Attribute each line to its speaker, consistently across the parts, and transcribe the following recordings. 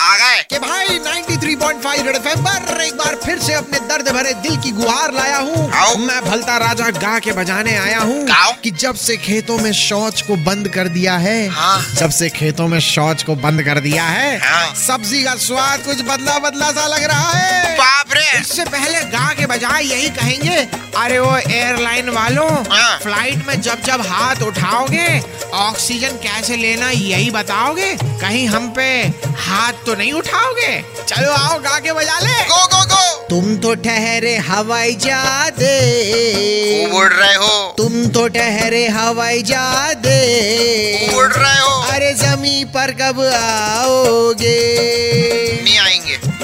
Speaker 1: आ गए
Speaker 2: कि भाई 93.5 रेड एफएम पर एक बार फिर से अपने दर्द भरे दिल की गुहार लाया हूँ मैं भलता राजा गा के बजाने आया हूँ। कि जब से खेतों में शौच को बंद कर दिया है
Speaker 1: हाँ।
Speaker 2: जब से खेतों में शौच को बंद कर दिया है
Speaker 1: हाँ।
Speaker 2: सब्ज़ी का स्वाद कुछ बदला बदला सा लग रहा है
Speaker 1: बाप
Speaker 2: बजाय यही कहेंगे अरे वो एयरलाइन वालों
Speaker 1: हाँ।
Speaker 2: फ़्लाइट में जब जब हाथ उठाओगे ऑक्सीजन कैसे लेना यही बताओगे कहीं हम पे हाथ तो नहीं उठाओगे? चलो आओ गा के बजा ले।
Speaker 1: गो गो गो।
Speaker 2: तुम तो ठहरे हवाई जहाजे।
Speaker 1: खूब उड़ रहे हो।
Speaker 2: तुम तो ठहरे हवाई जहाजे।
Speaker 1: खूब उड़ रहे हो।
Speaker 2: अरे जमी पर कब आओगे?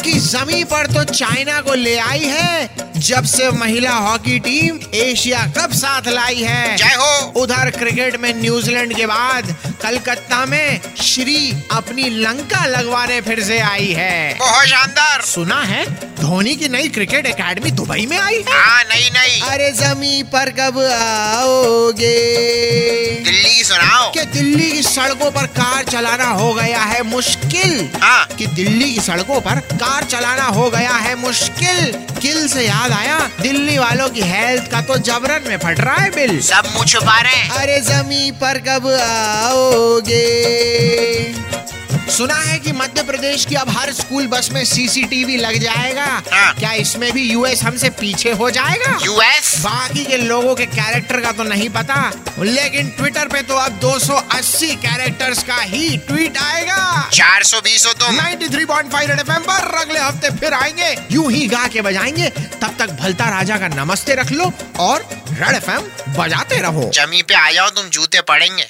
Speaker 2: कि जमी पर तो चाइना को ले आई है जब से महिला हॉकी टीम एशिया कप साथ लाई है।
Speaker 1: जय हो।
Speaker 2: उधर क्रिकेट में न्यूजीलैंड के बाद कलकत्ता में श्री अपनी लंका लगवाने फिर से आई है।
Speaker 1: बहुत शानदार।
Speaker 2: सुना है धोनी की नई क्रिकेट एकेडमी दुबई में आई है?
Speaker 1: हाँ नहीं नहीं
Speaker 2: अरे जमी पर कब आओगे?
Speaker 1: की
Speaker 2: दिल्ली की सड़कों पर कार चलाना हो गया है मुश्किल।
Speaker 1: आ,
Speaker 2: कि दिल्ली की सड़कों पर कार चलाना हो गया है मुश्किल। किल से याद आया दिल्ली वालों की हेल्थ का तो जबरन में फट रहा है बिल।
Speaker 1: सब मुझ छुपा रहे हैं।
Speaker 2: अरे जमी पर कब आओगे? सुना है कि मध्य प्रदेश की अब हर स्कूल बस में सीसीटीवी लग जाएगा।
Speaker 1: हाँ।
Speaker 2: क्या इसमें भी यूएस हमसे पीछे हो जाएगा?
Speaker 1: यूएस
Speaker 2: बाकी के लोगों के कैरेक्टर का तो नहीं पता लेकिन ट्विटर पे तो अब 280 कैरेक्टर्स का ही ट्वीट आएगा।
Speaker 1: 420 हो तुम।
Speaker 2: 93.5 रेड एफएम पर अगले हफ़्ते फिर आएँगे यूँ ही गा के बजाएँगे। तब तक भलता राजा का नमस्ते रख लो और रेड एफएम बजाते रहो।
Speaker 1: जमी पे आ जाओ तुम जूते पड़ेंगे।